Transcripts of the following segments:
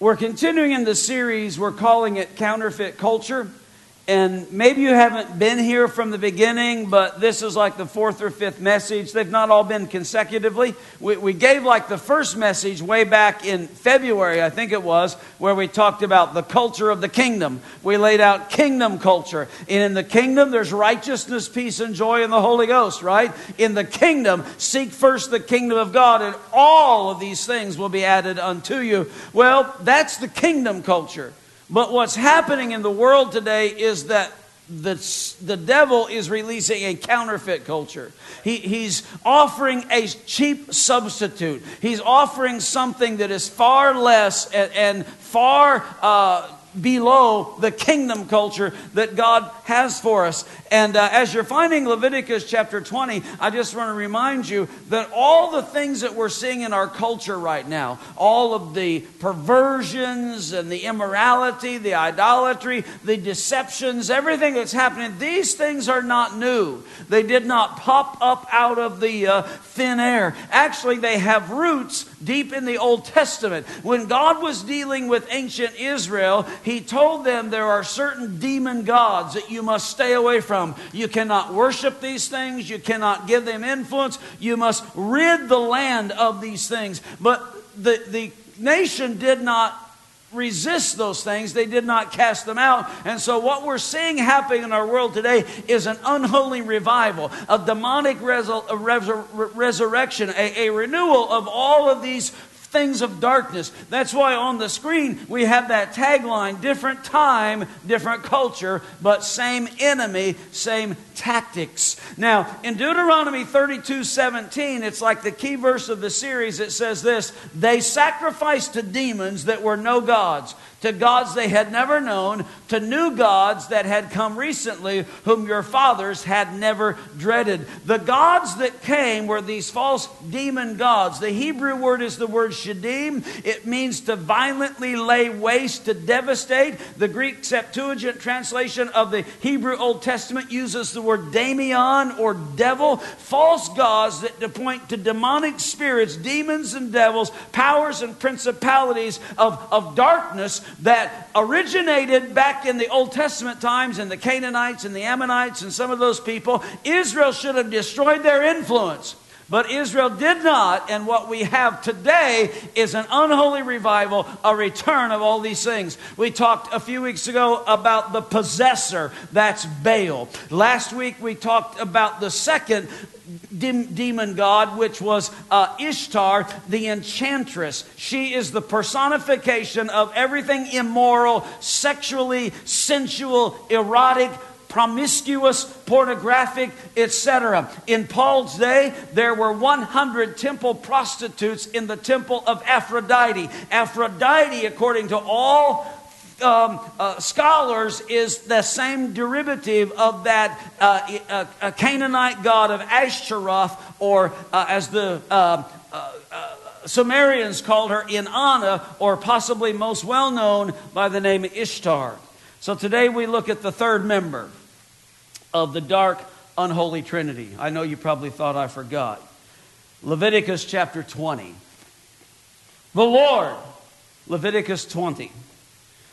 We're continuing in the series, we're calling it Counterfeit Culture. And maybe you haven't been here from the beginning, but this is like the fourth or fifth message. They've not all been consecutively. We, we, gave like the first message way back in February, I think it was, where we talked about the culture of the kingdom. We laid out kingdom culture. And in the kingdom, there's righteousness, peace, and joy in the Holy Ghost, right? In the kingdom, seek first the kingdom of God, and all of these things will be added unto you. Well, that's the kingdom culture. But what's happening in the world today is that the, the devil is releasing a counterfeit culture. He, he's offering a cheap substitute. He's offering something that is far less and, and far uh, below the kingdom culture that God has for us. And uh, as you're finding Leviticus chapter 20, I just want to remind you that all the things that we're seeing in our culture right now, all of the perversions and the immorality, the idolatry, the deceptions, everything that's happening, these things are not new. They did not pop up out of the uh, thin air. Actually, they have roots deep in the Old Testament. When God was dealing with ancient Israel, He told them there are certain demon gods that you must stay away from. You cannot worship these things, you cannot give them influence, you must rid the land of these things. But the, the nation did not resist those things. They did not cast them out. And so, what we're seeing happening in our world today is an unholy revival, a demonic a resur- resurrection, a, a renewal of all of these things of darkness. That's why on the screen we have that tagline different time, different culture, but same enemy, same tactics. Now, in Deuteronomy 32 17, it's like the key verse of the series. It says this They sacrificed to demons that were no gods to gods they had never known, to new gods that had come recently, whom your fathers had never dreaded. The gods that came were these false demon gods. The Hebrew word is the word shadim. It means to violently lay waste, to devastate. The Greek Septuagint translation of the Hebrew Old Testament uses the word daemon or devil. False gods that point to demonic spirits, demons and devils, powers and principalities of, of darkness that originated back in the Old Testament times in the Canaanites and the Ammonites and some of those people. Israel should have destroyed their influence. But Israel did not, and what we have today is an unholy revival, a return of all these things. We talked a few weeks ago about the possessor, that's Baal. Last week we talked about the second demon god, which was uh, Ishtar, the enchantress. She is the personification of everything immoral, sexually sensual, erotic, promiscuous, pornographic, etc. In Paul's day, there were 100 temple prostitutes in the temple of Aphrodite. Aphrodite, according to all um, uh, scholars is the same derivative of that uh, uh, uh Canaanite god of Ashtaroth, or uh, as the uh, Sumerians called her Inanna, or possibly most well known by the name Ishtar. So today we look at the third member of the dark, unholy trinity. I know you probably thought I forgot. Leviticus chapter 20. The Lord, Leviticus 20.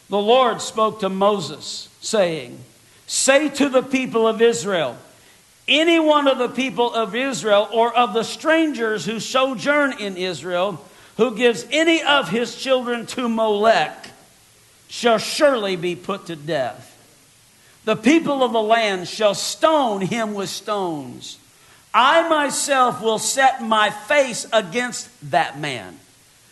The Lord spoke to Moses, saying, Say to the people of Israel, any one of the people of Israel or of the strangers who sojourn in Israel, who gives any of his children to Molech, shall surely be put to death. The people of the land shall stone him with stones. I myself will set my face against that man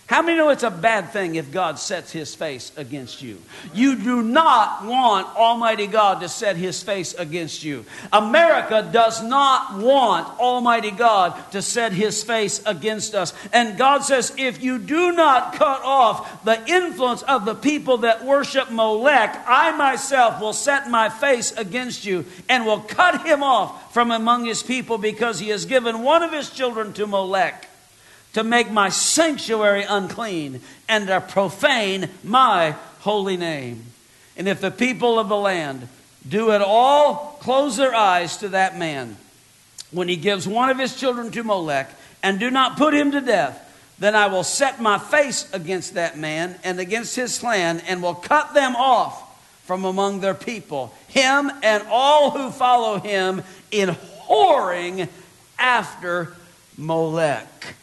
how many know it's a bad thing if God sets his face against you? You do not want Almighty God to set his face against you. America does not want Almighty God to set his face against us. And God says, if you do not cut off the influence of the people that worship Molech, I myself will set my face against you and will cut him off from among his people because he has given one of his children to Molech to make my sanctuary unclean and to profane my holy name. And if the people of the land do at all close their eyes to that man, when he gives one of his children to Molech, and do not put him to death, then I will set my face against that man and against his clan and will cut them off from among their people, him and all who follow him in whoring after Molech.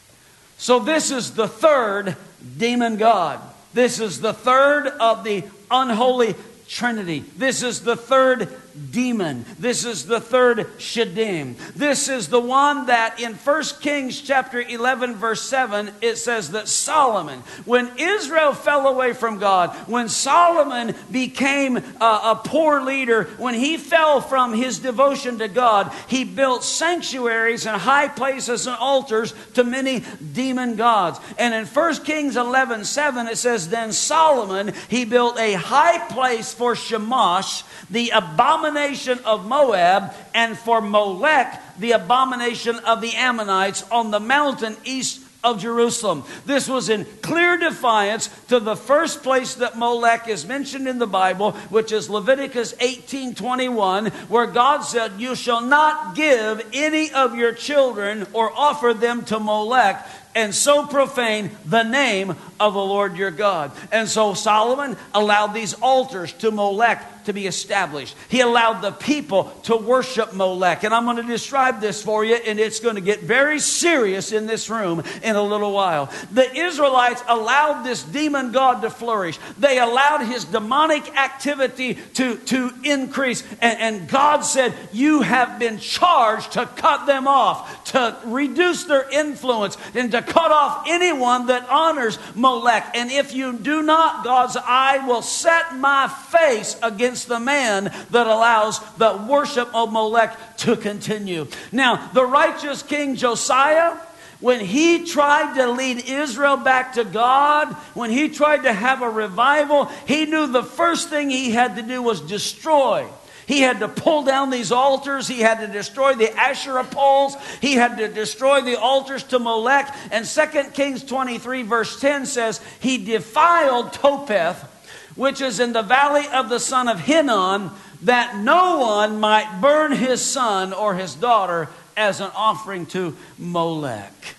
So, this is the third demon god. This is the third of the unholy trinity. This is the third demon. This is the third Sheddim. This is the one that in 1 Kings chapter 11 verse 7 it says that Solomon, when Israel fell away from God, when Solomon became a, a poor leader, when he fell from his devotion to God, he built sanctuaries and high places and altars to many demon gods. And in 1 Kings 11 7 it says, Then Solomon, he built a high place for Chemosh, the abomination abomination of Moab, and for Molech, the abomination of the Ammonites on the mountain east of Jerusalem. This was in clear defiance to the first place that Molech is mentioned in the Bible, which is Leviticus 18:21, where God said, "You shall not give any of your children or offer them to Molech." and so profane the name of the Lord your God. And so Solomon allowed these altars to Molech to be established. He allowed the people to worship Molech. And I'm going to describe this for you, and it's going to get very serious in this room in a little while. The Israelites allowed this demon god to flourish, they allowed his demonic activity to, to increase. And, and God said, You have been charged to cut them off, to reduce their influence, and to cut off anyone that honors Molech. And if you do not, God's I will set my face against against the man that allows the worship of Molech to continue. Now, the righteous king Josiah when he tried to lead Israel back to God, when he tried to have a revival, he knew the first thing he had to do was destroy. He had to pull down these altars. He had to destroy the Asherah poles. He had to destroy the altars to Molech. And 2 Kings 23, verse 10 says, He defiled Topheth, which is in the valley of the son of Hinnom, that no one might burn his son or his daughter as an offering to Molech.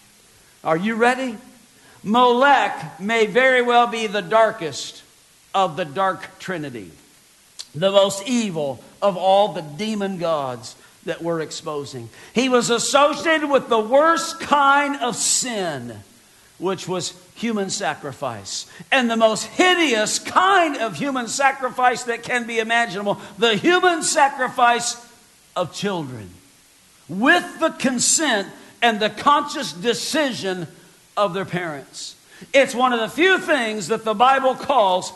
Are you ready? Molech may very well be the darkest of the dark trinity, the most evil of all the demon gods that we're exposing. He was associated with the worst kind of sin, which was human sacrifice. And the most hideous kind of human sacrifice that can be imaginable the human sacrifice of children with the consent and the conscious decision of their parents. It's one of the few things that the Bible calls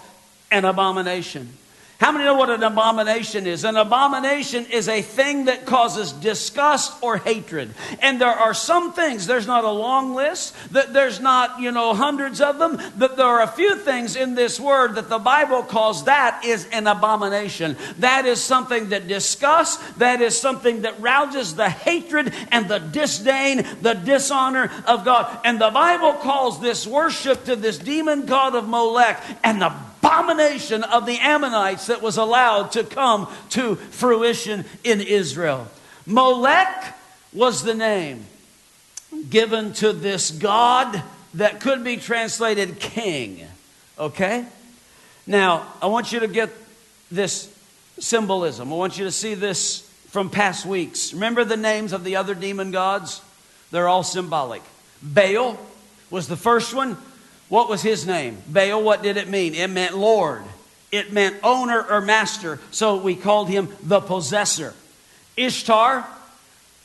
an abomination. How many know what an abomination is? An abomination is a thing that causes disgust or hatred. And there are some things, there's not a long list, that there's not, you know, hundreds of them, that there are a few things in this word that the Bible calls that is an abomination. That is something that disgusts, that is something that rouses the hatred and the disdain, the dishonor of God. And the Bible calls this worship to this demon god of Molech and the abomination of the Ammonites that was allowed to come to fruition in Israel. Molech was the name given to this God that could be translated king. Okay? Now, I want you to get this symbolism. I want you to see this from past weeks. Remember the names of the other demon gods? They're all symbolic. Baal was the first one. What was his name? Baal, what did it mean? It meant Lord. It meant owner or master. So we called him the possessor. Ishtar,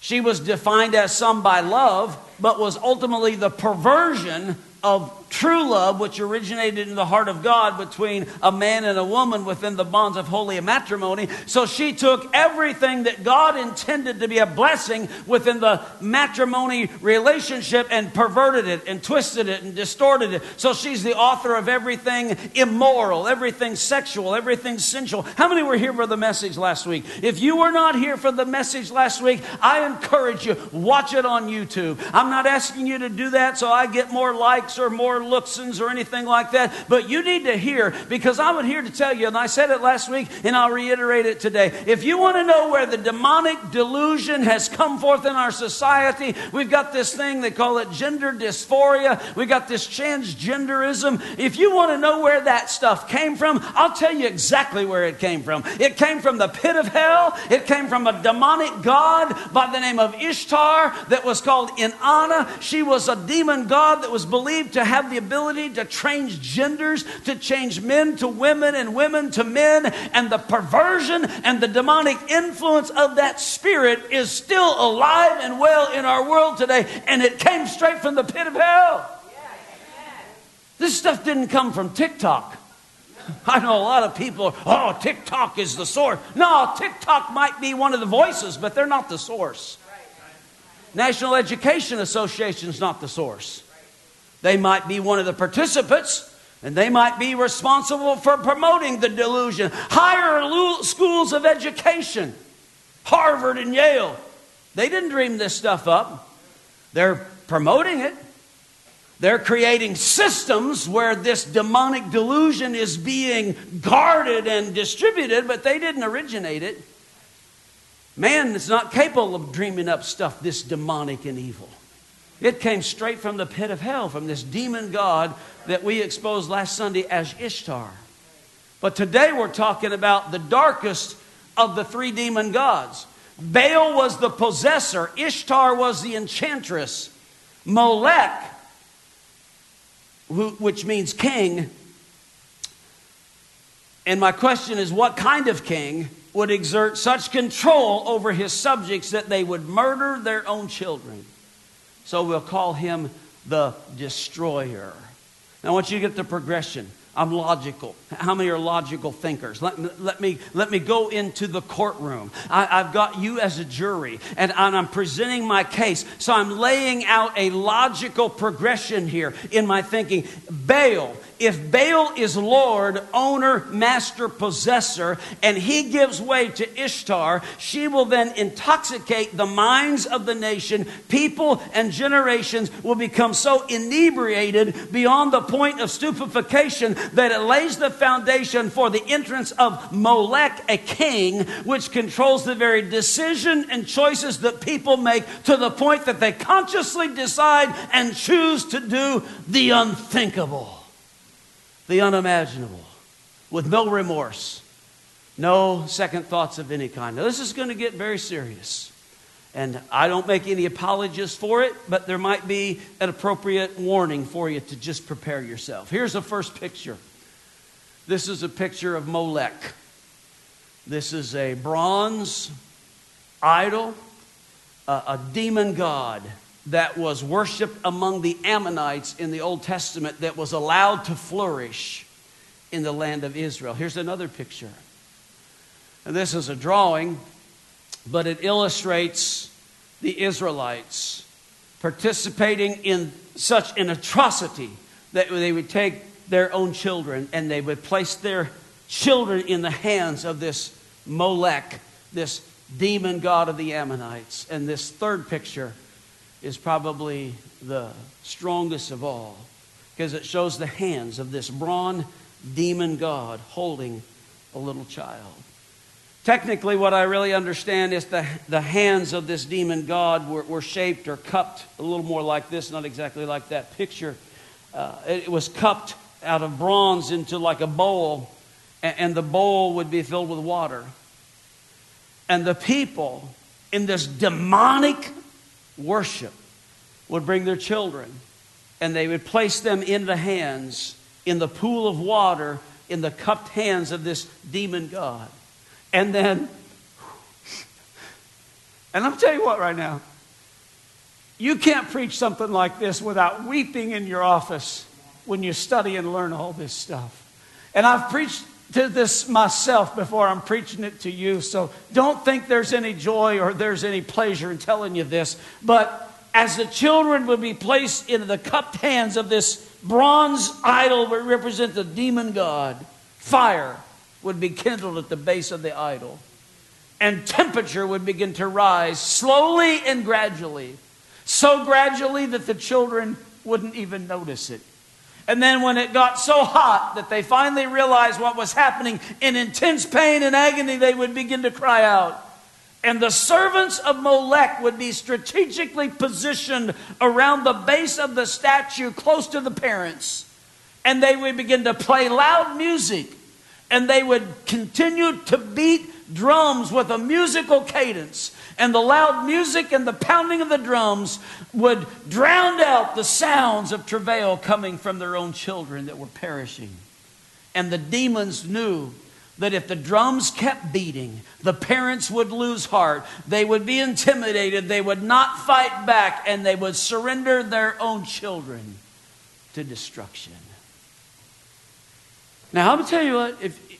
she was defined as some by love, but was ultimately the perversion of true love, which originated in the heart of God between a man and a woman within the bonds of holy matrimony. So she took everything that God intended to be a blessing within the matrimony relationship and perverted it and twisted it and distorted it. So she's the author of everything immoral, everything sexual, everything sensual. How many were here for the message last week? If you were not here for the message last week, I encourage you, watch it on YouTube. I'm not asking you to do that so I get more likes or more looksins or anything like that. But you need to hear because I'm here to tell you, and I said it last week and I'll reiterate it today. If you want to know where the demonic delusion has come forth in our society, we've got this thing, they call it gender dysphoria. We've got this transgenderism. If you want to know where that stuff came from, I'll tell you exactly where it came from. It came from the pit of hell. It came from a demonic god by the name of Ishtar that was called Inanna. She was a demon god that was believed to have the ability to change genders, to change men to women and women to men. And the perversion and the demonic influence of that spirit is still alive and well in our world today. And it came straight from the pit of hell. This stuff didn't come from TikTok. I know a lot of people, oh, TikTok is the source. No, TikTok might be one of the voices, but they're not the source. National Education Association is not the source. They might be one of the participants, and they might be responsible for promoting the delusion. Higher schools of education, Harvard and Yale, they didn't dream this stuff up. They're promoting it. They're creating systems where this demonic delusion is being guarded and distributed, but they didn't originate it. Man is not capable of dreaming up stuff this demonic and evil. It came straight from the pit of hell, from this demon god that we exposed last Sunday as Ishtar. But today we're talking about the darkest of the three demon gods. Baal was the possessor, Ishtar was the enchantress, Molech which means king. And my question is what kind of king would exert such control over his subjects that they would murder their own children? So we'll call him the destroyer. Now I want you to get the progression. I'm logical. How many are logical thinkers? Let, let, me, let me go into the courtroom. I, have got you as a jury, and, and I'm presenting my case. So I'm laying out a logical progression here in my thinking. Baal if Baal is Lord, owner, master, possessor, and he gives way to Ishtar, she will then intoxicate the minds of the nation. People and generations will become so inebriated beyond the point of stupefaction that it lays the foundation for the entrance of Molech, a king, which controls the very decision and choices that people make to the point that they consciously decide and choose to do the unthinkable the unimaginable with no remorse, no second thoughts of any kind. Now, this is going to get very serious. And I don't make any apologies for it, but there might be an appropriate warning for you to just prepare yourself. Here's the first picture. This is a picture of Molech. This is a bronze idol, a, a demon god that was worshiped among the Ammonites in the Old Testament that was allowed to flourish in the land of Israel. Here's another picture. And this is a drawing, but it illustrates the Israelites participating in such an atrocity that they would take their own children and they would place their children in the hands of this Molech, this demon god of the Ammonites. And this third picture is probably the strongest of all because it shows the hands of this bronze demon god holding a little child. Technically, what I really understand is the, the hands of this demon god were, were shaped or cupped a little more like this, not exactly like that picture. Uh, it was cupped out of bronze into like a bowl, and, and the bowl would be filled with water. And the people in this demonic worship would bring their children and they would place them in the hands, in the pool of water, in the cupped hands of this demon god. And then, and I'm telling you what right now, you can't preach something like this without weeping in your office when you study and learn all this stuff. And I've preached to this myself before I'm preaching it to you. So don't think there's any joy or there's any pleasure in telling you this. But as the children would be placed into the cupped hands of this bronze idol that represent the demon god, fire would be kindled at the base of the idol. And temperature would begin to rise slowly and gradually. So gradually that the children wouldn't even notice it. And then when it got so hot that they finally realized what was happening, in intense pain and agony, they would begin to cry out. And the servants of Molech would be strategically positioned around the base of the statue close to the parents. And they would begin to play loud music. And they would continue to beat drums with a musical cadence. And the loud music and the pounding of the drums would drown out the sounds of travail coming from their own children that were perishing. And the demons knew that if the drums kept beating, the parents would lose heart. They would be intimidated. They would not fight back, and they would surrender their own children to destruction. Now, I'm going to tell you what, if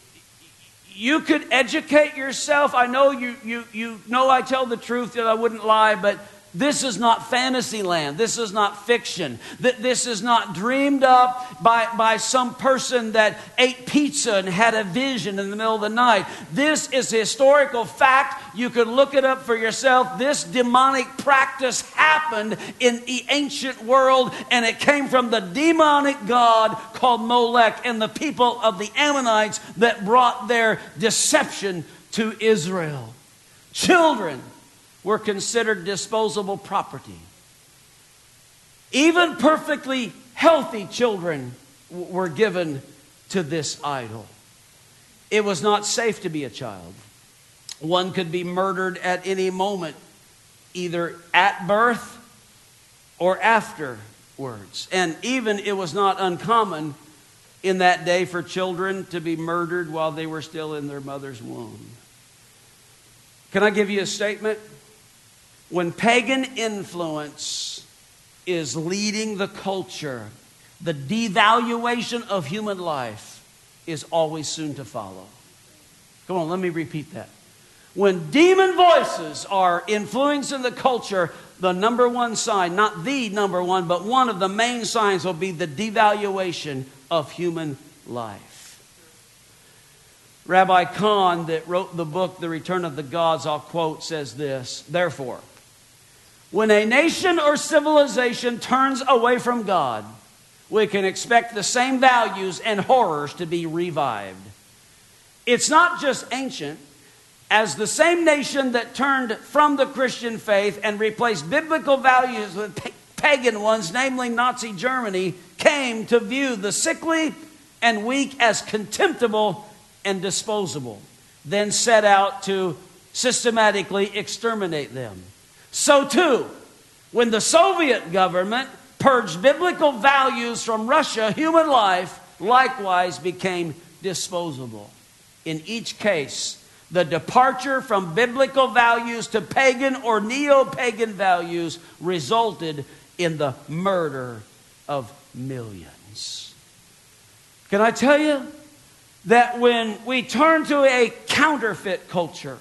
you could educate yourself, I know you, you, you know I tell the truth, that I wouldn't lie, but this is not fantasy land. This is not fiction. This is not dreamed up by, by some person that ate pizza and had a vision in the middle of the night. This is historical fact. You could look it up for yourself. This demonic practice happened in the ancient world, and it came from the demonic god called Molech and the people of the Ammonites that brought their deception to Israel. Children were considered disposable property. Even perfectly healthy children were given to this idol. It was not safe to be a child. One could be murdered at any moment, either at birth or afterwards. And even it was not uncommon in that day for children to be murdered while they were still in their mother's womb. Can I give you a statement? When pagan influence is leading the culture, the devaluation of human life is always soon to follow. Come on, let me repeat that. When demon voices are influencing the culture, the number one sign, not the number one, but one of the main signs will be the devaluation of human life. Rabbi Cahn, that wrote the book, The Return of the Gods, I'll quote, says this Therefore, when a nation or civilization turns away from God, we can expect the same values and horrors to be revived. It's not just ancient, as the same nation that turned from the Christian faith and replaced biblical values with pagan ones, namely Nazi Germany, came to view the sickly and weak as contemptible and disposable, then set out to systematically exterminate them. So, too, when the Soviet government purged biblical values from Russia, human life likewise became disposable. In each case, the departure from biblical values to pagan or neo pagan values resulted in the murder of millions. Can I tell you that when we turn to a counterfeit culture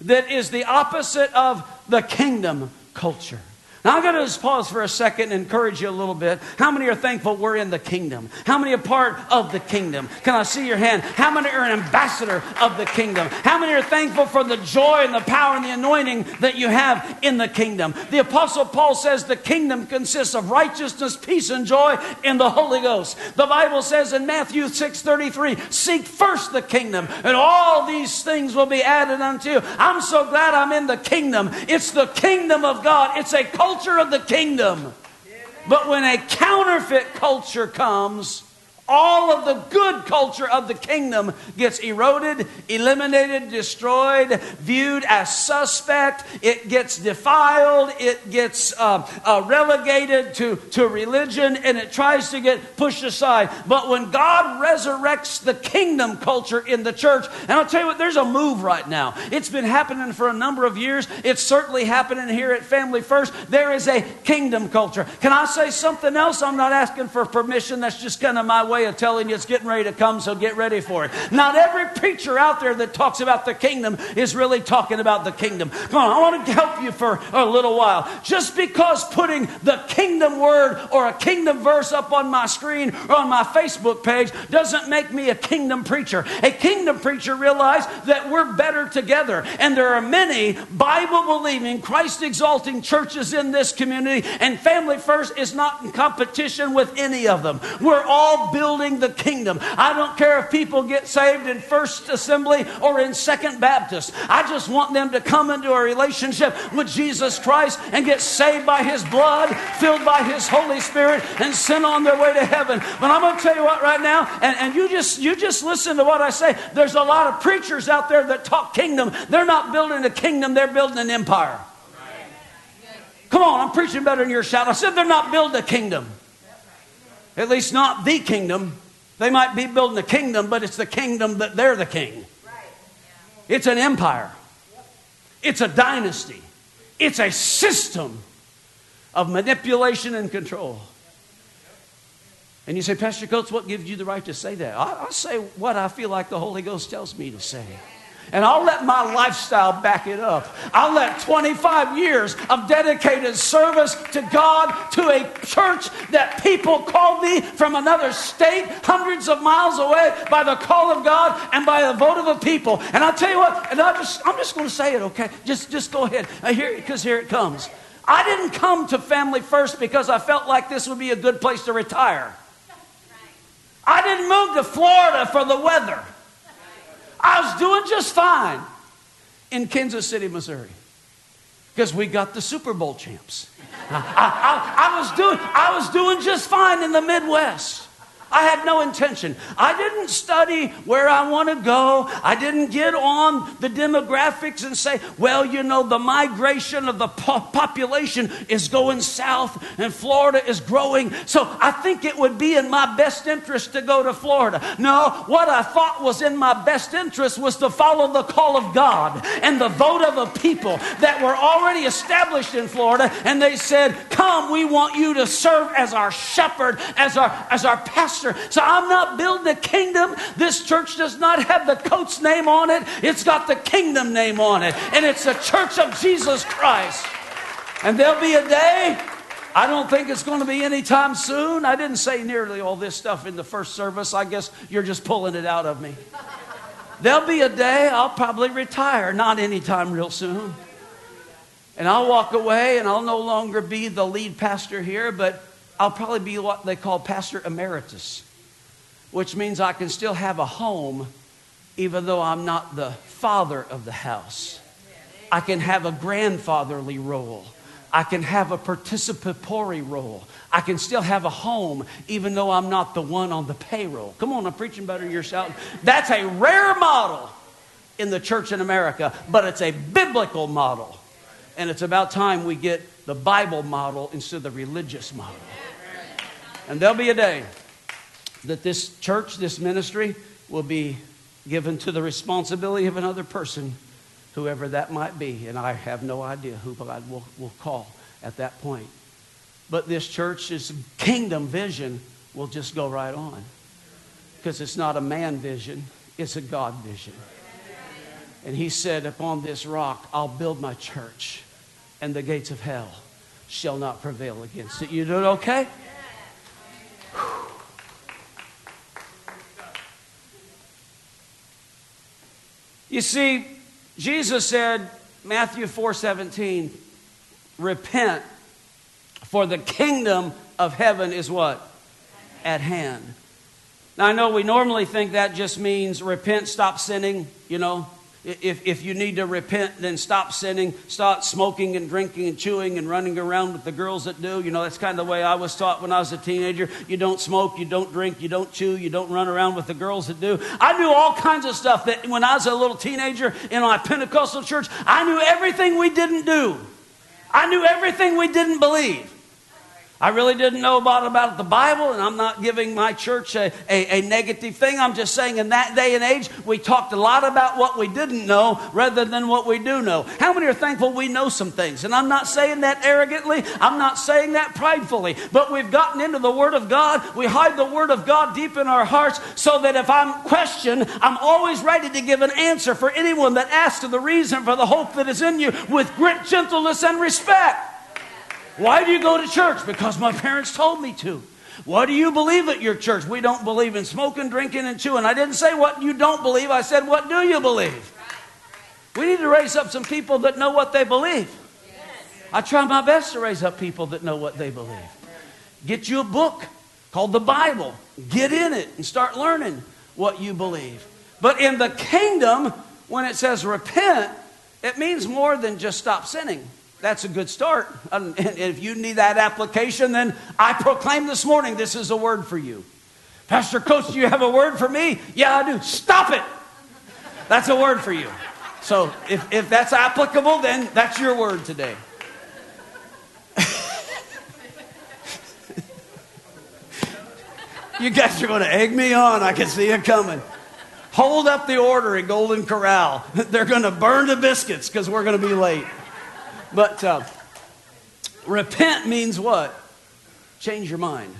that is the opposite of the kingdom culture. Now, I'm going to just pause for a second and encourage you a little bit. How many are thankful we're in the kingdom? How many are part of the kingdom? Can I see your hand? How many are an ambassador of the kingdom? How many are thankful for the joy and the power and the anointing that you have in the kingdom? The Apostle Paul says the kingdom consists of righteousness, peace, and joy in the Holy Ghost. The Bible says in Matthew 6:33, seek first the kingdom, and all these things will be added unto you. I'm so glad I'm in the kingdom. It's the kingdom of God. It's a culture of the kingdom. But when a counterfeit culture comes, all of the good culture of the kingdom gets eroded, eliminated, destroyed, viewed as suspect. It gets defiled. It gets uh, uh, relegated to, to religion and it tries to get pushed aside. But when God resurrects the kingdom culture in the church, and I'll tell you what, there's a move right now. It's been happening for a number of years. It's certainly happening here at Family First. There is a kingdom culture. Can I say something else? I'm not asking for permission. That's just kind of my way way of telling you it's getting ready to come, so get ready for it. Not every preacher out there that talks about the kingdom is really talking about the kingdom. Come on, I want to help you for a little while. Just because putting the kingdom word or a kingdom verse up on my screen or on my Facebook page doesn't make me a kingdom preacher. A kingdom preacher realizes that we're better together. And there are many Bible believing, Christ exalting churches in this community, and Family First is not in competition with any of them. We're all building the kingdom. I don't care if people get saved in First Assembly or in Second Baptist. I just want them to come into a relationship with Jesus Christ and get saved by His blood, filled by His Holy Spirit, and sent on their way to heaven. But I'm going to tell you what right now, and, and you just you just listen to what I say. There's a lot of preachers out there that talk kingdom. They're not building a kingdom, they're building an empire. Come on, I'm preaching better than your shout. I said they're not building a kingdom. At least not the kingdom. They might be building a kingdom, but it's the kingdom that they're the king. It's an empire. It's a dynasty. It's a system of manipulation and control. And you say, Pastor Coats, what gives you the right to say that? I, I say what I feel like the Holy Ghost tells me to say. And I'll let my lifestyle back it up. I'll let 25 years of dedicated service to God, to a church that people called me from another state, hundreds of miles away, by the call of God and by the vote of the people. And I'll tell you what, and i just, I'm just going to say it, okay? Just, just go ahead. Because here it comes. I didn't come to Family First because I felt like this would be a good place to retire. I didn't move to Florida for the weather. I was doing just fine in Kansas City, Missouri, because we got the Super Bowl champs. I, I, I, was doing, I was doing just fine in the Midwest. I had no intention. I didn't study where I want to go. I didn't get on the demographics and say, well, you know, the migration of the po- population is going south and Florida is growing. So I think it would be in my best interest to go to Florida. No, what I thought was in my best interest was to follow the call of God and the vote of a people that were already established in Florida. And they said, come, we want you to serve as our shepherd, as our, as our pastor pastor. So I'm not building a kingdom. This church does not have the Coats' name on it, it's got the kingdom name on it. And it's the church of Jesus Christ. And there'll be a day. I don't think it's going to be anytime soon. I didn't say nearly all this stuff in the first service. I guess you're just pulling it out of me. There'll be a day I'll probably retire, not anytime real soon. And I'll walk away and I'll no longer be the lead pastor here, but I'll probably be what they call pastor emeritus, which means I can still have a home even though I'm not the father of the house. I can have a grandfatherly role. I can have a participatory role. I can still have a home even though I'm not the one on the payroll. Come on, I'm preaching better shouting. That's a rare model in the church in America, but it's a biblical model. And it's about time we get the Bible model instead of the religious model. And there'll be a day that this church, this ministry, will be given to the responsibility of another person, whoever that might be. And I have no idea who God will, will call at that point. But this church's kingdom vision will just go right on. Because it's not a man vision, it's a God vision. And he said, Upon this rock, I'll build my church, and the gates of hell shall not prevail against it. You doing okay? You see, Jesus said, Matthew 4 17, repent, for the kingdom of heaven is what? At hand. Now, I know we normally think that just means repent, stop sinning, you know, if, if you need to repent, then stop sinning, stop smoking and drinking and chewing and running around with the girls that do. You know, that's kind of the way I was taught when I was a teenager. You don't smoke, you don't drink, you don't chew, you don't run around with the girls that do. I knew all kinds of stuff that when I was a little teenager in my Pentecostal church, I knew everything we didn't do. I knew everything we didn't believe. I really didn't know about, about the Bible, and I'm not giving my church a, a, a, negative thing. I'm just saying in that day and age, we talked a lot about what we didn't know rather than what we do know. How many are thankful we know some things? And I'm not saying that arrogantly, I'm not saying that pridefully, but we've gotten into the Word of God. We hide the Word of God deep in our hearts so that if I'm questioned, I'm always ready to give an answer for anyone that asks the reason for the hope that is in you with great gentleness and respect. Why do you go to church? Because my parents told me to. What do you believe at your church? We don't believe in smoking, drinking, and chewing. I didn't say what you don't believe, I said, what do you believe? We need to raise up some people that know what they believe. I try my best to raise up people that know what they believe. Get you a book called the Bible, get in it and start learning what you believe. But in the kingdom, when it says repent, it means more than just stop sinning. That's a good start. And if you need that application, then I proclaim this morning this is a word for you. Pastor Coats, do you have a word for me? Yeah, I do. Stop it. That's a word for you. So if, if that's applicable, then that's your word today. you guys are going to egg me on. I can see it coming. Hold up the order at Golden Corral. They're going to burn the biscuits because we're going to be late. But uh, repent means what? Change your mind.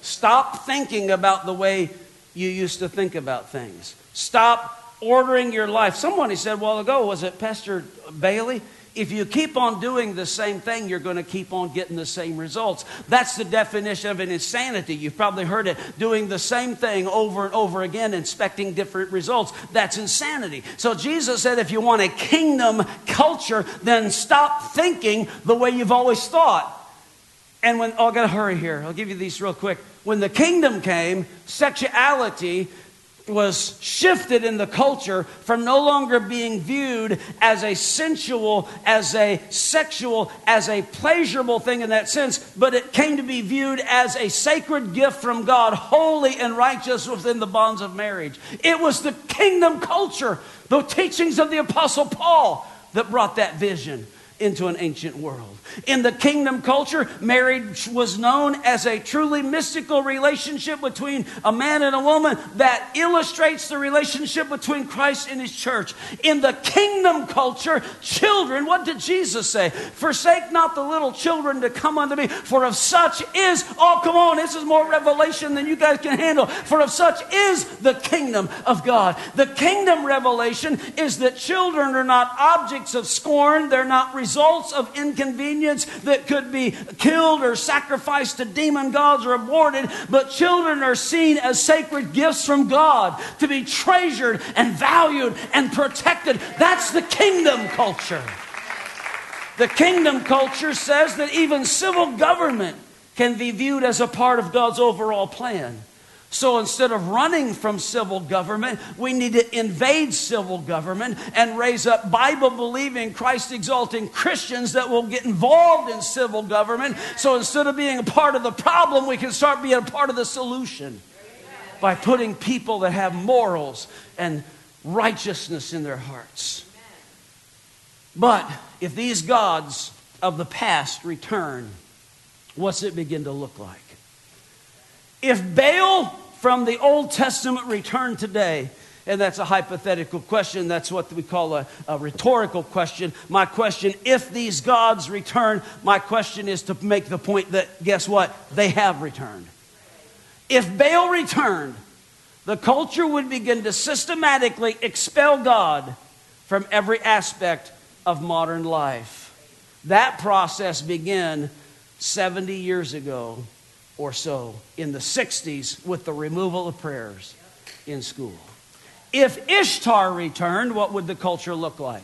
Stop thinking about the way you used to think about things. Stop ordering your life. Somebody said a while ago, was it Pastor Bailey? If you keep on doing the same thing, you're going to keep on getting the same results. That's the definition of an insanity. You've probably heard it doing the same thing over and over again, expecting different results. That's insanity. So Jesus said, if you want a kingdom culture, then stop thinking the way you've always thought. And when, oh, I got to hurry here. I'll give you these real quick. When the kingdom came, sexuality was shifted in the culture from no longer being viewed as a sensual, as a sexual, as a pleasurable thing in that sense, but it came to be viewed as a sacred gift from God, holy and righteous within the bonds of marriage. It was the kingdom culture, the teachings of the Apostle Paul that brought that vision into an ancient world. In the kingdom culture, marriage was known as a truly mystical relationship between a man and a woman that illustrates the relationship between Christ and his church. In the kingdom culture, children, what did Jesus say? Forsake not the little children to come unto me, for of such is, oh, come on, this is more revelation than you guys can handle. For of such is the kingdom of God. The kingdom revelation is that children are not objects of scorn, they're not results of inconvenience that could be killed or sacrificed to demon gods or aborted, but children are seen as sacred gifts from God to be treasured and valued and protected. That's the kingdom culture. The kingdom culture says that even civil government can be viewed as a part of God's overall plan. So instead of running from civil government, we need to invade civil government and raise up Bible believing, Christ exalting Christians that will get involved in civil government. So instead of being a part of the problem, we can start being a part of the solution by putting people that have morals and righteousness in their hearts. But if these gods of the past return, what's it begin to look like? If Baal from the Old Testament return today? And that's a hypothetical question. That's what we call a, a, rhetorical question. My question, if these gods return, my question is to make the point that, guess what? They have returned. If Baal returned, the culture would begin to systematically expel God from every aspect of modern life. That process began 70 years ago or so in the 60s with the removal of prayers in school. If Ishtar returned, what would the culture look like?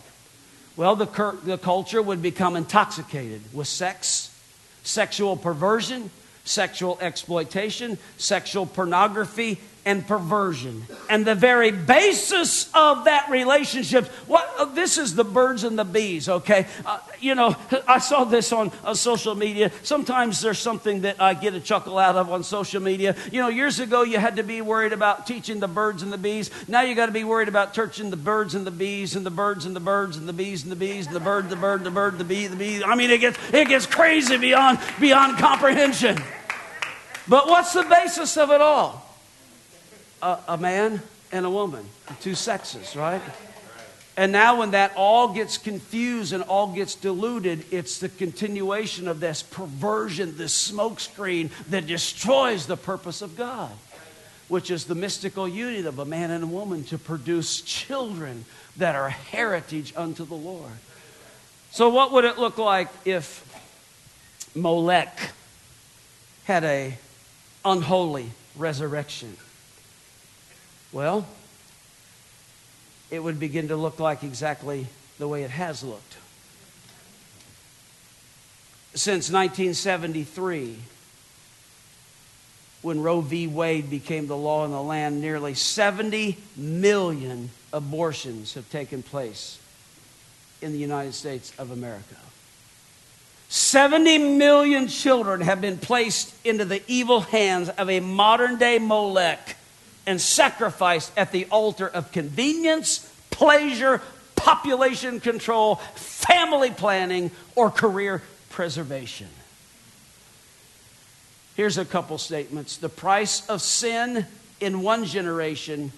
Well, the, cur- the culture would become intoxicated with sex, sexual perversion, sexual exploitation, sexual pornography, and perversion. And the very basis of that relationship, what, uh, this is the birds and the bees, okay? Uh, you know, I saw this on, on social media. Sometimes there's something that I get a chuckle out of on social media. You know, years ago you had to be worried about teaching the birds and the bees. Now you got to be worried about teaching the birds and the bees and the birds and the birds and the bees and the bees and the bird, the bird, the bird, the bee, the bee. I mean, it gets, it gets crazy beyond, beyond comprehension. But what's the basis of it all? A, a man and a woman, two sexes, right? And now, when that all gets confused and all gets diluted, it's the continuation of this perversion, this smokescreen that destroys the purpose of God, which is the mystical union of a man and a woman to produce children that are heritage unto the Lord. So, what would it look like if Molech had a unholy resurrection? Well, it would begin to look like exactly the way it has looked. Since 1973, when Roe v. Wade became the law in the land, nearly 70 million abortions have taken place in the United States of America. 70 million children have been placed into the evil hands of a modern day Molech and sacrificed at the altar of convenience, pleasure, population control, family planning, or career preservation. Here's a couple statements. The price of sin in one generation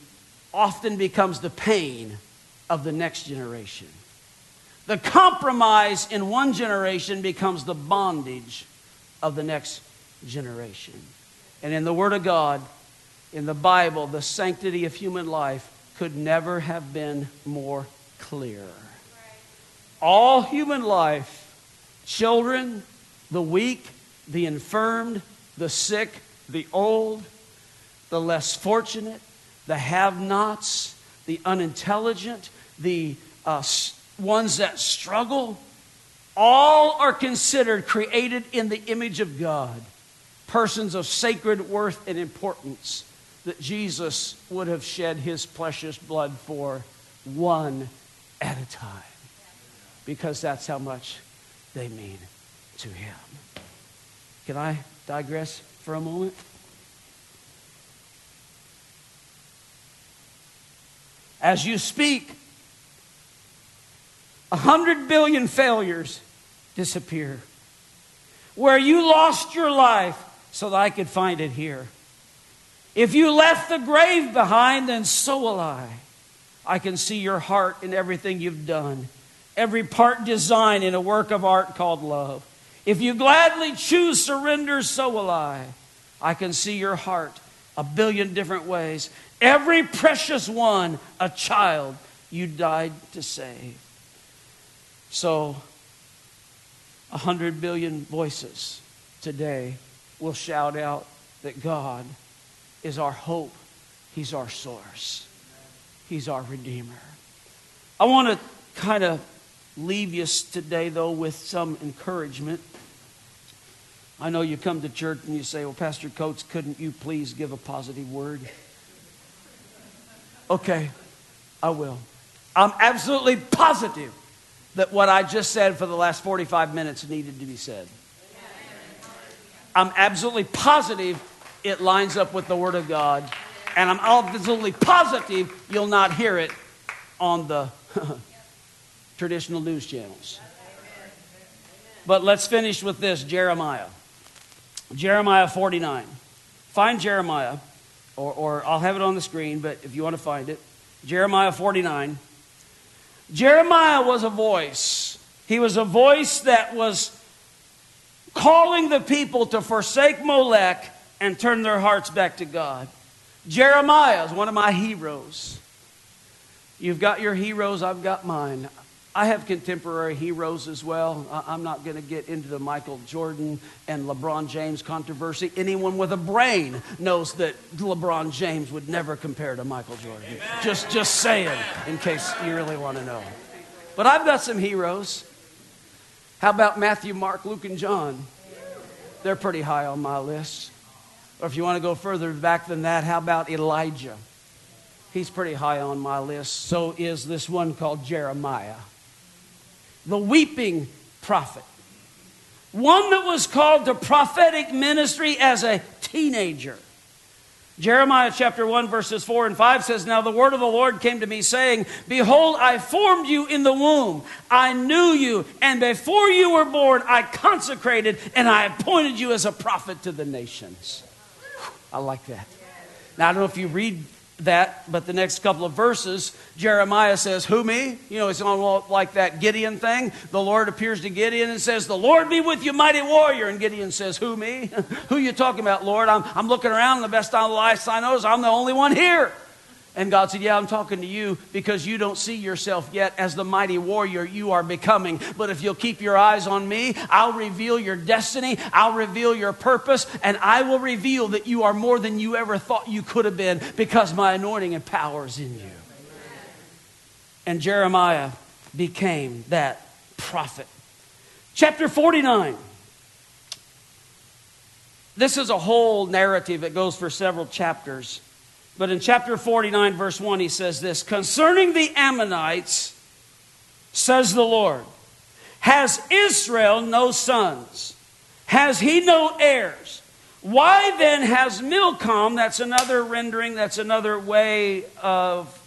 often becomes the pain of the next generation. The compromise in one generation becomes the bondage of the next generation. And in the Word of God, in the Bible, the sanctity of human life could never have been more clear. All human life, children, the weak, the infirmed, the sick, the old, the less fortunate, the have nots, the unintelligent, the uh, ones that struggle, all are considered created in the image of God, persons of sacred worth and importance that Jesus would have shed his precious blood for one at a time because that's how much they mean to him. Can I digress for a moment? As you speak, a hundred billion failures disappear. Where you lost your life so that I could find it here. If you left the grave behind, then so will I. I can see your heart in everything you've done, every part designed in a work of art called love. If you gladly choose surrender, so will I. I can see your heart a billion different ways. Every precious one, a child you died to save. So, a hundred billion voices today will shout out that God is our hope. He's our source. He's our Redeemer. I want to kind of leave you today, though, with some encouragement. I know you come to church and you say, Well, Pastor Coats, couldn't you please give a positive word? Okay, I will. I'm absolutely positive that what I just said for the last 45 minutes needed to be said. I'm absolutely positive it lines up with the Word of God. And I'm absolutely positive you'll not hear it on the traditional news channels. But let's finish with this Jeremiah. Jeremiah 49. Find Jeremiah, or, or I'll have it on the screen, but if you want to find it, Jeremiah 49. Jeremiah was a voice. He was a voice that was calling the people to forsake Molech and turn their hearts back to God. Jeremiah is one of my heroes. You've got your heroes, I've got mine. I have contemporary heroes as well. I'm not going to get into the Michael Jordan and LeBron James controversy. Anyone with a brain knows that LeBron James would never compare to Michael Jordan. Just, just saying, in case you really want to know. But I've got some heroes. How about Matthew, Mark, Luke, and John? They're pretty high on my list. Or if you want to go further back than that, how about Elijah? He's pretty high on my list. So is this one called Jeremiah. The weeping prophet. One that was called to prophetic ministry as a teenager. Jeremiah chapter 1, verses 4 and 5 says, Now the word of the Lord came to me, saying, Behold, I formed you in the womb. I knew you, and before you were born, I consecrated and I appointed you as a prophet to the nations. I like that. Now, I don't know if you read that, but the next couple of verses, Jeremiah says, Who me? You know, it's on like that Gideon thing. The Lord appears to Gideon and says, The Lord be with you, mighty warrior. And Gideon says, Who me? Who you talking about, Lord? I'm, I'm looking around, and the best life I know is I'm the only one here. And God said, Yeah, I'm talking to you because you don't see yourself yet as the mighty warrior you are becoming. But if you'll keep your eyes on me, I'll reveal your destiny, I'll reveal your purpose, and I will reveal that you are more than you ever thought you could have been because my anointing and power is in you. And Jeremiah became that prophet. Chapter 49. This is a whole narrative that goes for several chapters. But in chapter 49, verse 1, he says this Concerning the Ammonites, says the Lord, has Israel no sons? Has he no heirs? Why then has Milcom, that's another rendering, that's another way of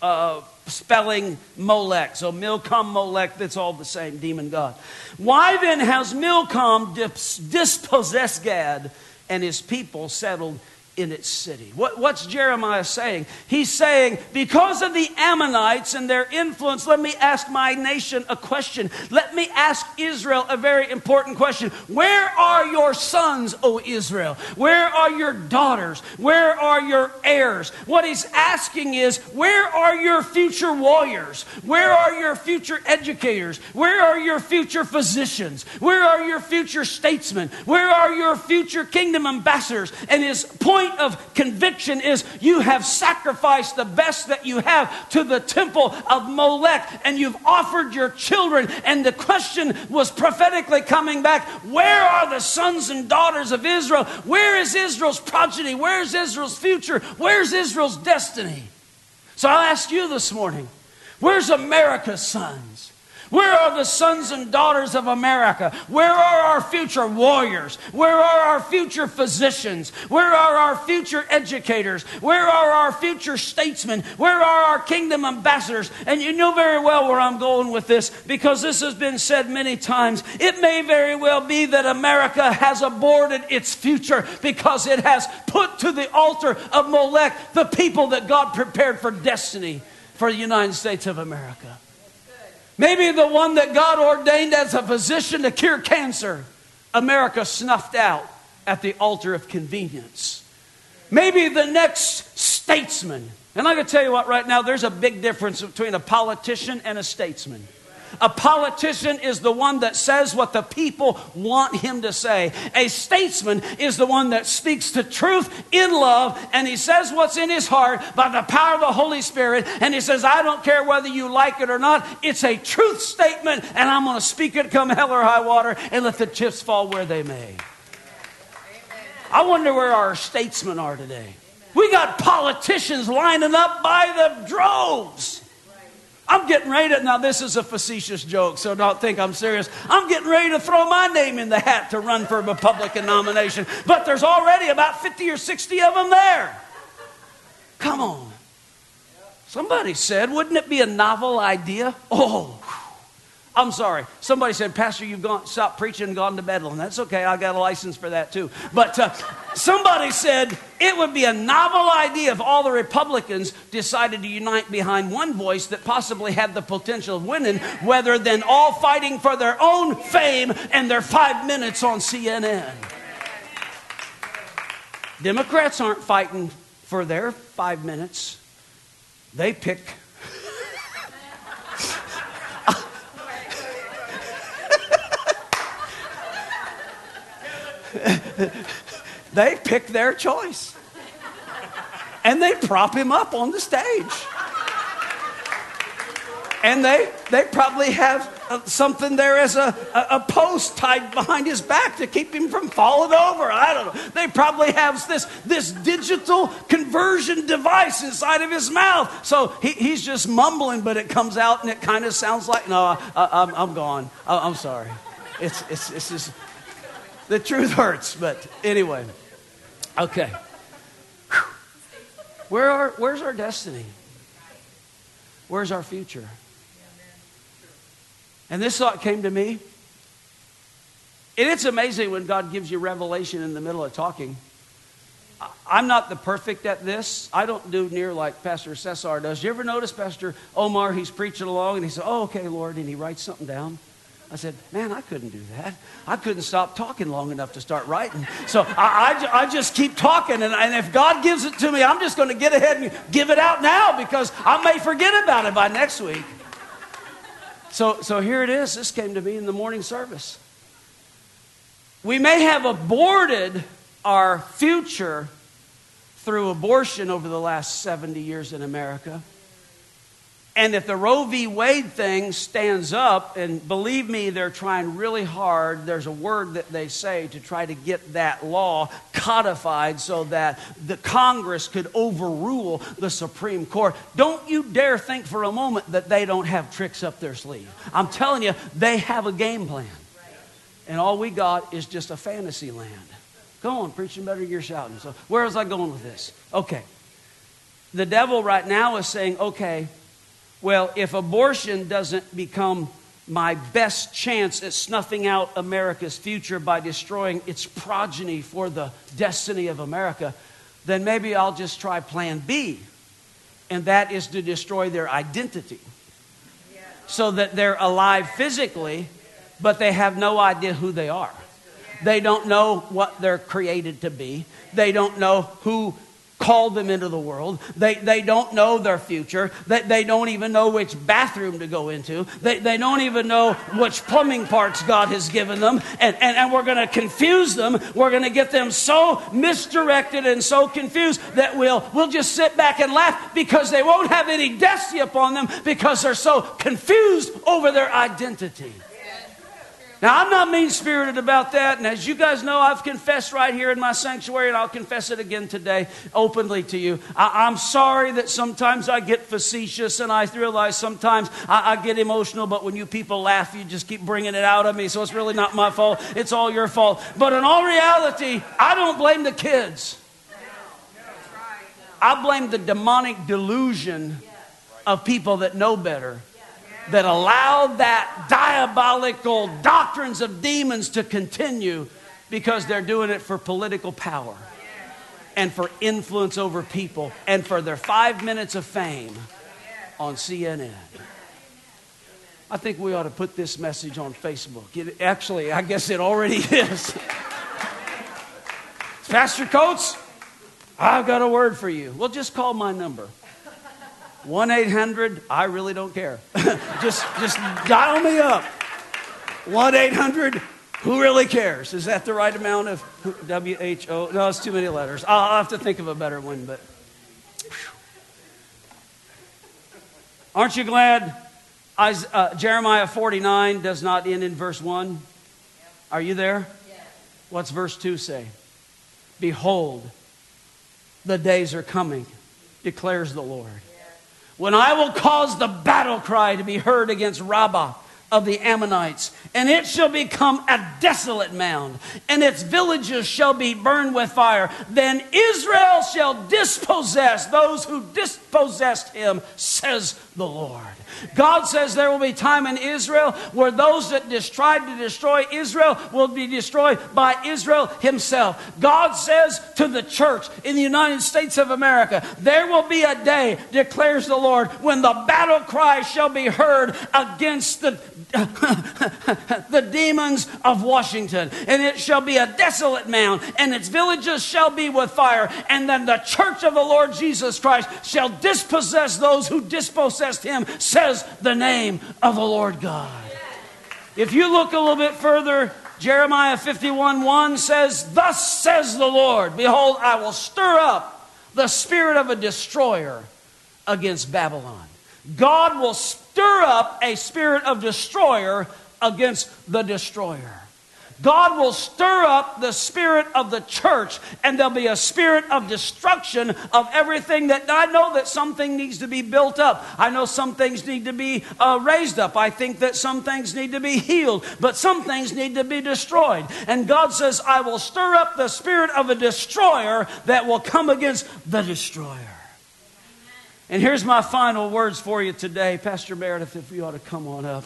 uh, spelling Molech. So Milcom, Molech, that's all the same, demon god. Why then has Milcom dispossessed Gad and his people settled in its city. What, what's Jeremiah saying? He's saying, because of the Ammonites and their influence, let me ask my nation a question. Let me ask Israel a very important question. Where are your sons, O Israel? Where are your daughters? Where are your heirs? What he's asking is, where are your future warriors? Where are your future educators? Where are your future physicians? Where are your future statesmen? Where are your future kingdom ambassadors? And his point point of conviction is you have sacrificed the best that you have to the temple of Molech and you've offered your children. And the question was prophetically coming back where are the sons and daughters of Israel? Where is Israel's progeny? Where's Israel's future? Where's Israel's destiny? So I'll ask you this morning where's America's sons? Where are the sons and daughters of America? Where are our future warriors? Where are our future physicians? Where are our future educators? Where are our future statesmen? Where are our kingdom ambassadors? And you know very well where I'm going with this because this has been said many times. It may very well be that America has aborted its future because it has put to the altar of Molech the people that God prepared for destiny for the United States of America. Maybe the one that God ordained as a physician to cure cancer, America snuffed out at the altar of convenience. Maybe the next statesman. And I can tell you what, right now, there's a big difference between a politician and a statesman. A politician is the one that says what the people want him to say. A statesman is the one that speaks the truth in love and he says what's in his heart by the power of the Holy Spirit. And he says, I don't care whether you like it or not. It's a truth statement and I'm going to speak it come hell or high water and let the chips fall where they may. I wonder where our statesmen are today. We got politicians lining up by the droves. I'm getting ready to, now this is a facetious joke, so don't think I'm serious. I'm getting ready to throw my name in the hat to run for a Republican nomination, but there's already about 50 or 60 of them there. Come on. Somebody said, wouldn't it be a novel idea? Oh, I'm sorry. Somebody said, Pastor, you've gone, stopped preaching and gone to Bedlam. That's okay. I got a license for that too. But uh, somebody said it would be a novel idea if all the Republicans decided to unite behind one voice that possibly had the potential of winning, rather than all fighting for their own fame and their five minutes on CNN. Democrats aren't fighting for their five minutes, they pick they pick their choice. And they prop him up on the stage. And they, they probably have uh, something there as a, a, a, post tied behind his back to keep him from falling over. I don't know. They probably have this, this digital conversion device inside of his mouth. So he, he's just mumbling, but it comes out and it kind of sounds like, no, I, am I'm gone. I, am sorry. It's, it's, it's just, the truth hurts. But anyway, okay. Where are, where's our destiny? Where's our future? And this thought came to me. And it's amazing when God gives you revelation in the middle of talking. I'm not the perfect at this. I don't do near like Pastor Cesar does. You ever notice Pastor Omar? He's preaching along and he says, Oh, okay, Lord, and he writes something down. I said, Man, I couldn't do that. I couldn't stop talking long enough to start writing. So I, I, I just keep talking. And, and if God gives it to me, I'm just going to get ahead and give it out now because I may forget about it by next week. So, so here it is. This came to me in the morning service. We may have aborted our future through abortion over the last 70 years in America. And if the Roe v. Wade thing stands up, and believe me, they're trying really hard, there's a word that they say to try to get that law codified so that the Congress could overrule the Supreme Court. Don't you dare think for a moment that they don't have tricks up their sleeve. I'm telling you, they have a game plan. And all we got is just a fantasy land. Go on, preaching better, you're shouting. So, where was I going with this? Okay. The devil right now is saying, okay, well, if abortion doesn't become my best chance at snuffing out America's future by destroying its progeny for the destiny of America, then maybe I'll just try plan B, and that is to destroy their identity so that they're alive physically, but they have no idea who they are. They don't know what they're created to be. They don't know who called them into the world. They, they don't know their future. They, they don't even know which bathroom to go into. They, they don't even know which plumbing parts God has given them. And, and, and we're going to confuse them. We're going to get them so misdirected and so confused that we'll, we'll just sit back and laugh because they won't have any destiny upon them because they're so confused over their identity. Now, I'm not mean spirited about that. And as you guys know, I've confessed right here in my sanctuary, and I'll confess it again today openly to you. I, am sorry that sometimes I get facetious and I realize sometimes I, I get emotional, but when you people laugh, you just keep bringing it out of me. So it's really not my fault. It's all your fault. But in all reality, I don't blame the kids. I blame the demonic delusion of people that know better that allowed that diabolical doctrines of demons to continue because they're doing it for political power and for influence over people and for their five minutes of fame on CNN. I think we ought to put this message on Facebook. It, actually, I guess it already is. Pastor Coats, I've got a word for you. Well, just call my number. 1 800, I really don't care. just, just dial me up. 1 800, who really cares? Is that the right amount of W H O? No, it's too many letters. I'll, I'll have to think of a better one, but. Aren't you glad uh, Jeremiah 49 does not end in verse 1? Are you there? What's verse 2 say? Behold, the days are coming, declares the Lord when I will cause the battle cry to be heard against Rabbah of the Ammonites, and it shall become a desolate mound, and its villages shall be burned with fire. Then Israel shall dispossess those who dispossessed him, says the Lord. God says there will be time in Israel where those that tried to destroy Israel will be destroyed by Israel himself. God says to the church in the United States of America, there will be a day, declares the Lord, when the battle cry shall be heard against the the demons of Washington, and it shall be a desolate mound, and its villages shall be with fire, and then the church of the Lord Jesus Christ shall dispossess those who dispossessed him, says the name of the Lord God. If you look a little bit further, Jeremiah 51 1 says, Thus says the Lord, Behold, I will stir up the spirit of a destroyer against Babylon. God will stir up a spirit of destroyer against the destroyer. God will stir up the spirit of the church, and there'll be a spirit of destruction of everything that I know that something needs to be built up. I know some things need to be uh, raised up. I think that some things need to be healed, but some things need to be destroyed. And God says, I will stir up the spirit of a destroyer that will come against the destroyer. And here's my final words for you today. Pastor Meredith, if you ought to come on up.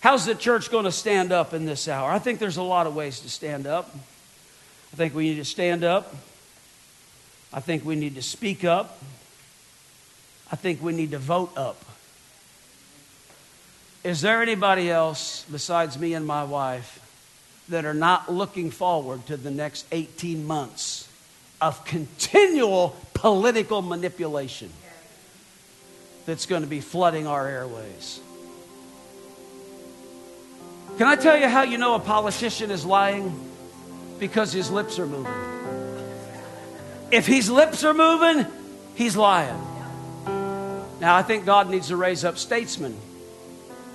How's the church going to stand up in this hour? I think there's a lot of ways to stand up. I think we need to stand up. I think we need to speak up. I think we need to vote up. Is there anybody else besides me and my wife that are not looking forward to the next 18 months of continual political manipulation that's going to be flooding our airways? Can I tell you how you know a politician is lying? Because his lips are moving. If his lips are moving, he's lying. Now, I think God needs to raise up statesmen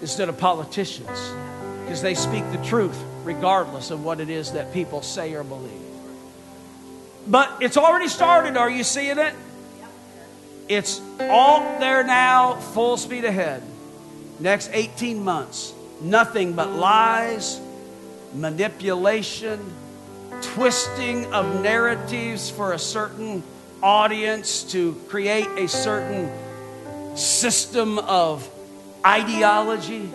instead of politicians because they speak the truth regardless of what it is that people say or believe. But it's already started. Are you seeing it? It's all there now, full speed ahead. Next 18 months nothing but lies, manipulation, twisting of narratives for a certain audience to create a certain system of ideology.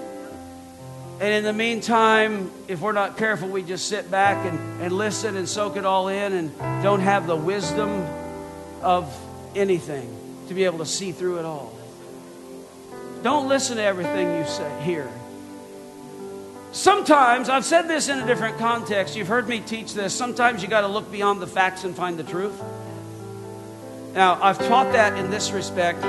And in the meantime, if we're not careful, we just sit back and, and listen and soak it all in and don't have the wisdom of anything to be able to see through it all. Don't listen to everything you say here. Sometimes, I've said this in a different context. You've heard me teach this. Sometimes you got to look beyond the facts and find the truth. Now, I've taught that in this respect.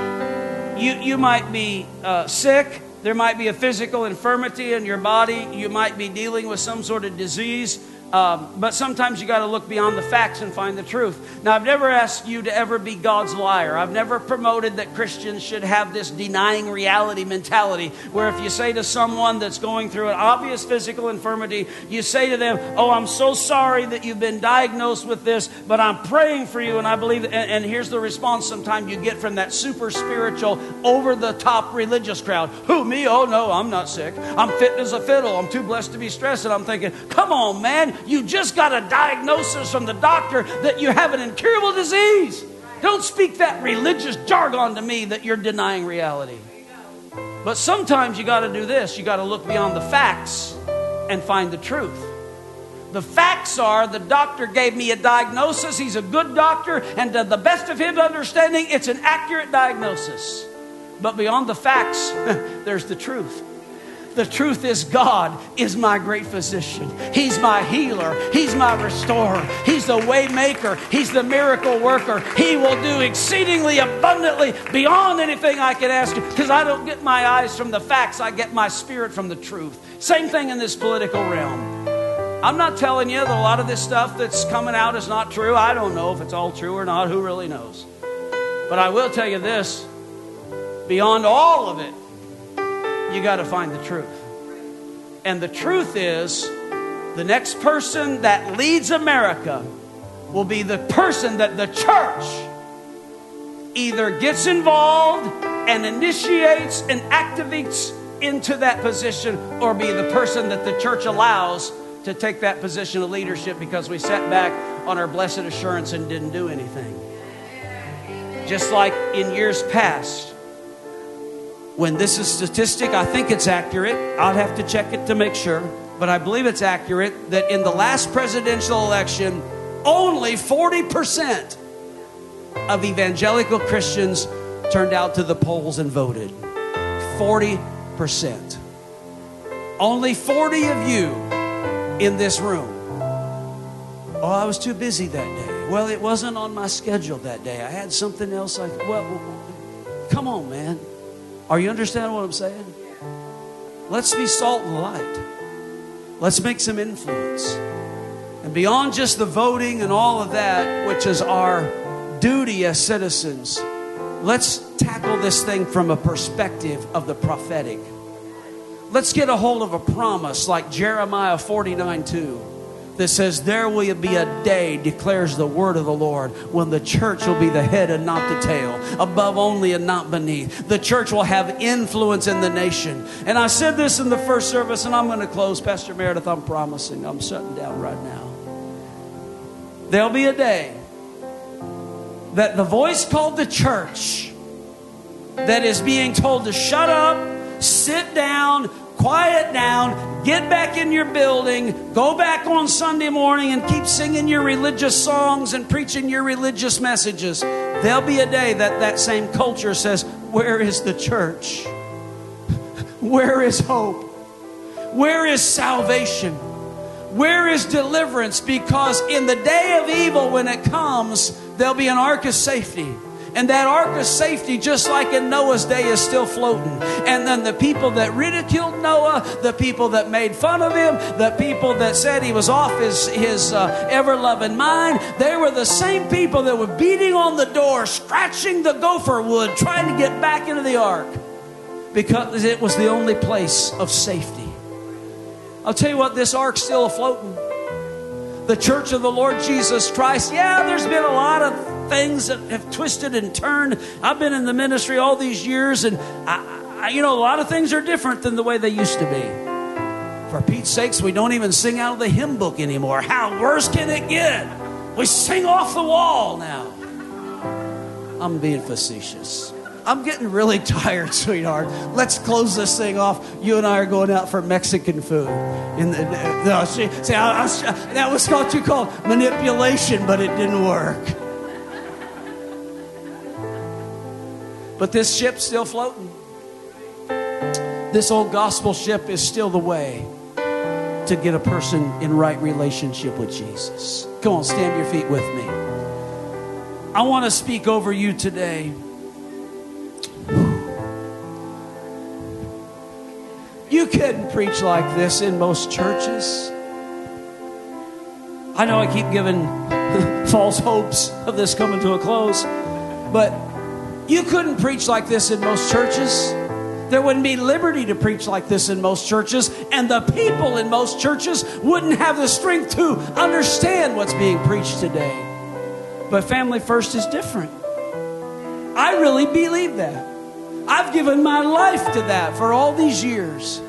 You, you might be uh, sick, there might be a physical infirmity in your body, you might be dealing with some sort of disease. Um, but sometimes you got to look beyond the facts and find the truth. Now, I've never asked you to ever be God's liar. I've never promoted that Christians should have this denying reality mentality where if you say to someone that's going through an obvious physical infirmity, you say to them, Oh, I'm so sorry that you've been diagnosed with this, but I'm praying for you. And I believe, and, and here's the response sometimes you get from that super spiritual, over the top religious crowd Who, me? Oh, no, I'm not sick. I'm fit as a fiddle. I'm too blessed to be stressed. And I'm thinking, Come on, man. You just got a diagnosis from the doctor that you have an incurable disease. Don't speak that religious jargon to me that you're denying reality. But sometimes you got to do this you got to look beyond the facts and find the truth. The facts are the doctor gave me a diagnosis. He's a good doctor, and to the best of his understanding, it's an accurate diagnosis. But beyond the facts, there's the truth. The truth is, God is my great physician. He's my healer. He's my restorer. He's the way maker. He's the miracle worker. He will do exceedingly abundantly beyond anything I can ask because I don't get my eyes from the facts, I get my spirit from the truth. Same thing in this political realm. I'm not telling you that a lot of this stuff that's coming out is not true. I don't know if it's all true or not. Who really knows? But I will tell you this beyond all of it, you got to find the truth. And the truth is, the next person that leads America will be the person that the church either gets involved and initiates and activates into that position or be the person that the church allows to take that position of leadership because we sat back on our blessed assurance and didn't do anything. Just like in years past, when this is statistic, I think it's accurate. I'll have to check it to make sure, but I believe it's accurate that in the last presidential election, only 40% of evangelical Christians turned out to the polls and voted. 40%. Only 40 of you in this room. Oh, I was too busy that day. Well, it wasn't on my schedule that day. I had something else. I well, come on, man. Are you understanding what I'm saying? Let's be salt and light. Let's make some influence. And beyond just the voting and all of that, which is our duty as citizens, let's tackle this thing from a perspective of the prophetic. Let's get a hold of a promise like Jeremiah 49 2 that says, There will be a day, declares the word of the Lord, when the church will be the head and not the tail, above only and not beneath. The church will have influence in the nation. And I said this in the first service, and I'm going to close. Pastor Meredith, I'm promising. I'm shutting down right now. There'll be a day that the voice called the church that is being told to shut up, sit down, quiet down, get back in your building, go back on Sunday morning and keep singing your religious songs and preaching your religious messages. There'll be a day that that same culture says, Where is the church? Where is hope? Where is salvation? Where is deliverance? Because in the day of evil, when it comes, there'll be an ark of safety and that ark of safety, just like in Noah's day, is still floating. And then the people that ridiculed Noah, the people that made fun of him, the people that said he was off his, his uh, ever loving mind, they were the same people that were beating on the door, scratching the gopher wood, trying to get back into the ark because it was the only place of safety. I'll tell you what, this ark's still floating. The church of the Lord Jesus Christ, yeah, there's been a lot of things that have twisted and turned. I've been in the ministry all these years, and I, I, you know, a lot of things are different than the way they used to be. For Pete's sakes, we don't even sing out of the hymn book anymore. How worse can it get? We sing off the wall now. I'm being facetious. I'm getting really tired, sweetheart. Let's close this thing off. You and I are going out for Mexican food. In the, no, see, see I, I, that was what you called manipulation, but it didn't work. But this ship's still floating. This old gospel ship is still the way to get a person in right relationship with Jesus. Come on, stand your feet with me. I want to speak over you today. You couldn't preach like this in most churches. I know I keep giving false hopes of this coming to a close, but you couldn't preach like this in most churches. There wouldn't be liberty to preach like this in most churches, and the people in most churches wouldn't have the strength to understand what's being preached today. But Family First is different. I really believe that. I've given my life to that for all these years.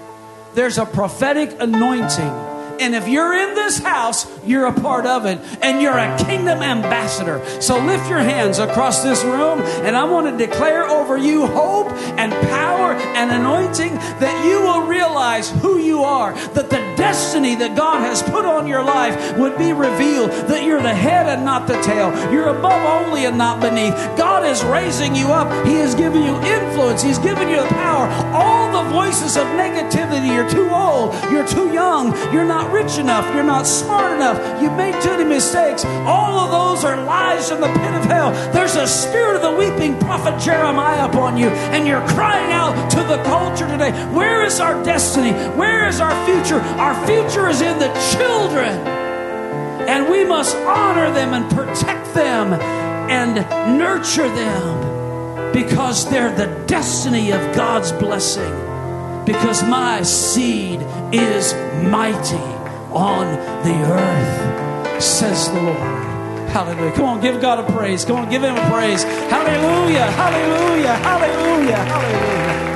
There's a prophetic anointing and if you're in this house, you're a part of it. And you're a kingdom ambassador. So lift your hands across this room. And I want to declare over you hope and power and anointing that you will realize who you are. That the destiny that God has put on your life would be revealed. That you're the head and not the tail. You're above only and not beneath. God is raising you up. He is giving you influence. He's giving you the power. All the voices of negativity, you're too old. You're too young. You're not rich enough. You're not smart enough. You made too many mistakes. All of those are lies from the pit of hell. There's a spirit of the weeping prophet Jeremiah upon you, and you're crying out to the culture today Where is our destiny? Where is our future? Our future is in the children. And we must honor them and protect them and nurture them because they're the destiny of God's blessing. Because my seed is mighty on the earth, says the Lord. Hallelujah. Come on, give God a praise. Come on, give Him a praise. Hallelujah, hallelujah, hallelujah, hallelujah.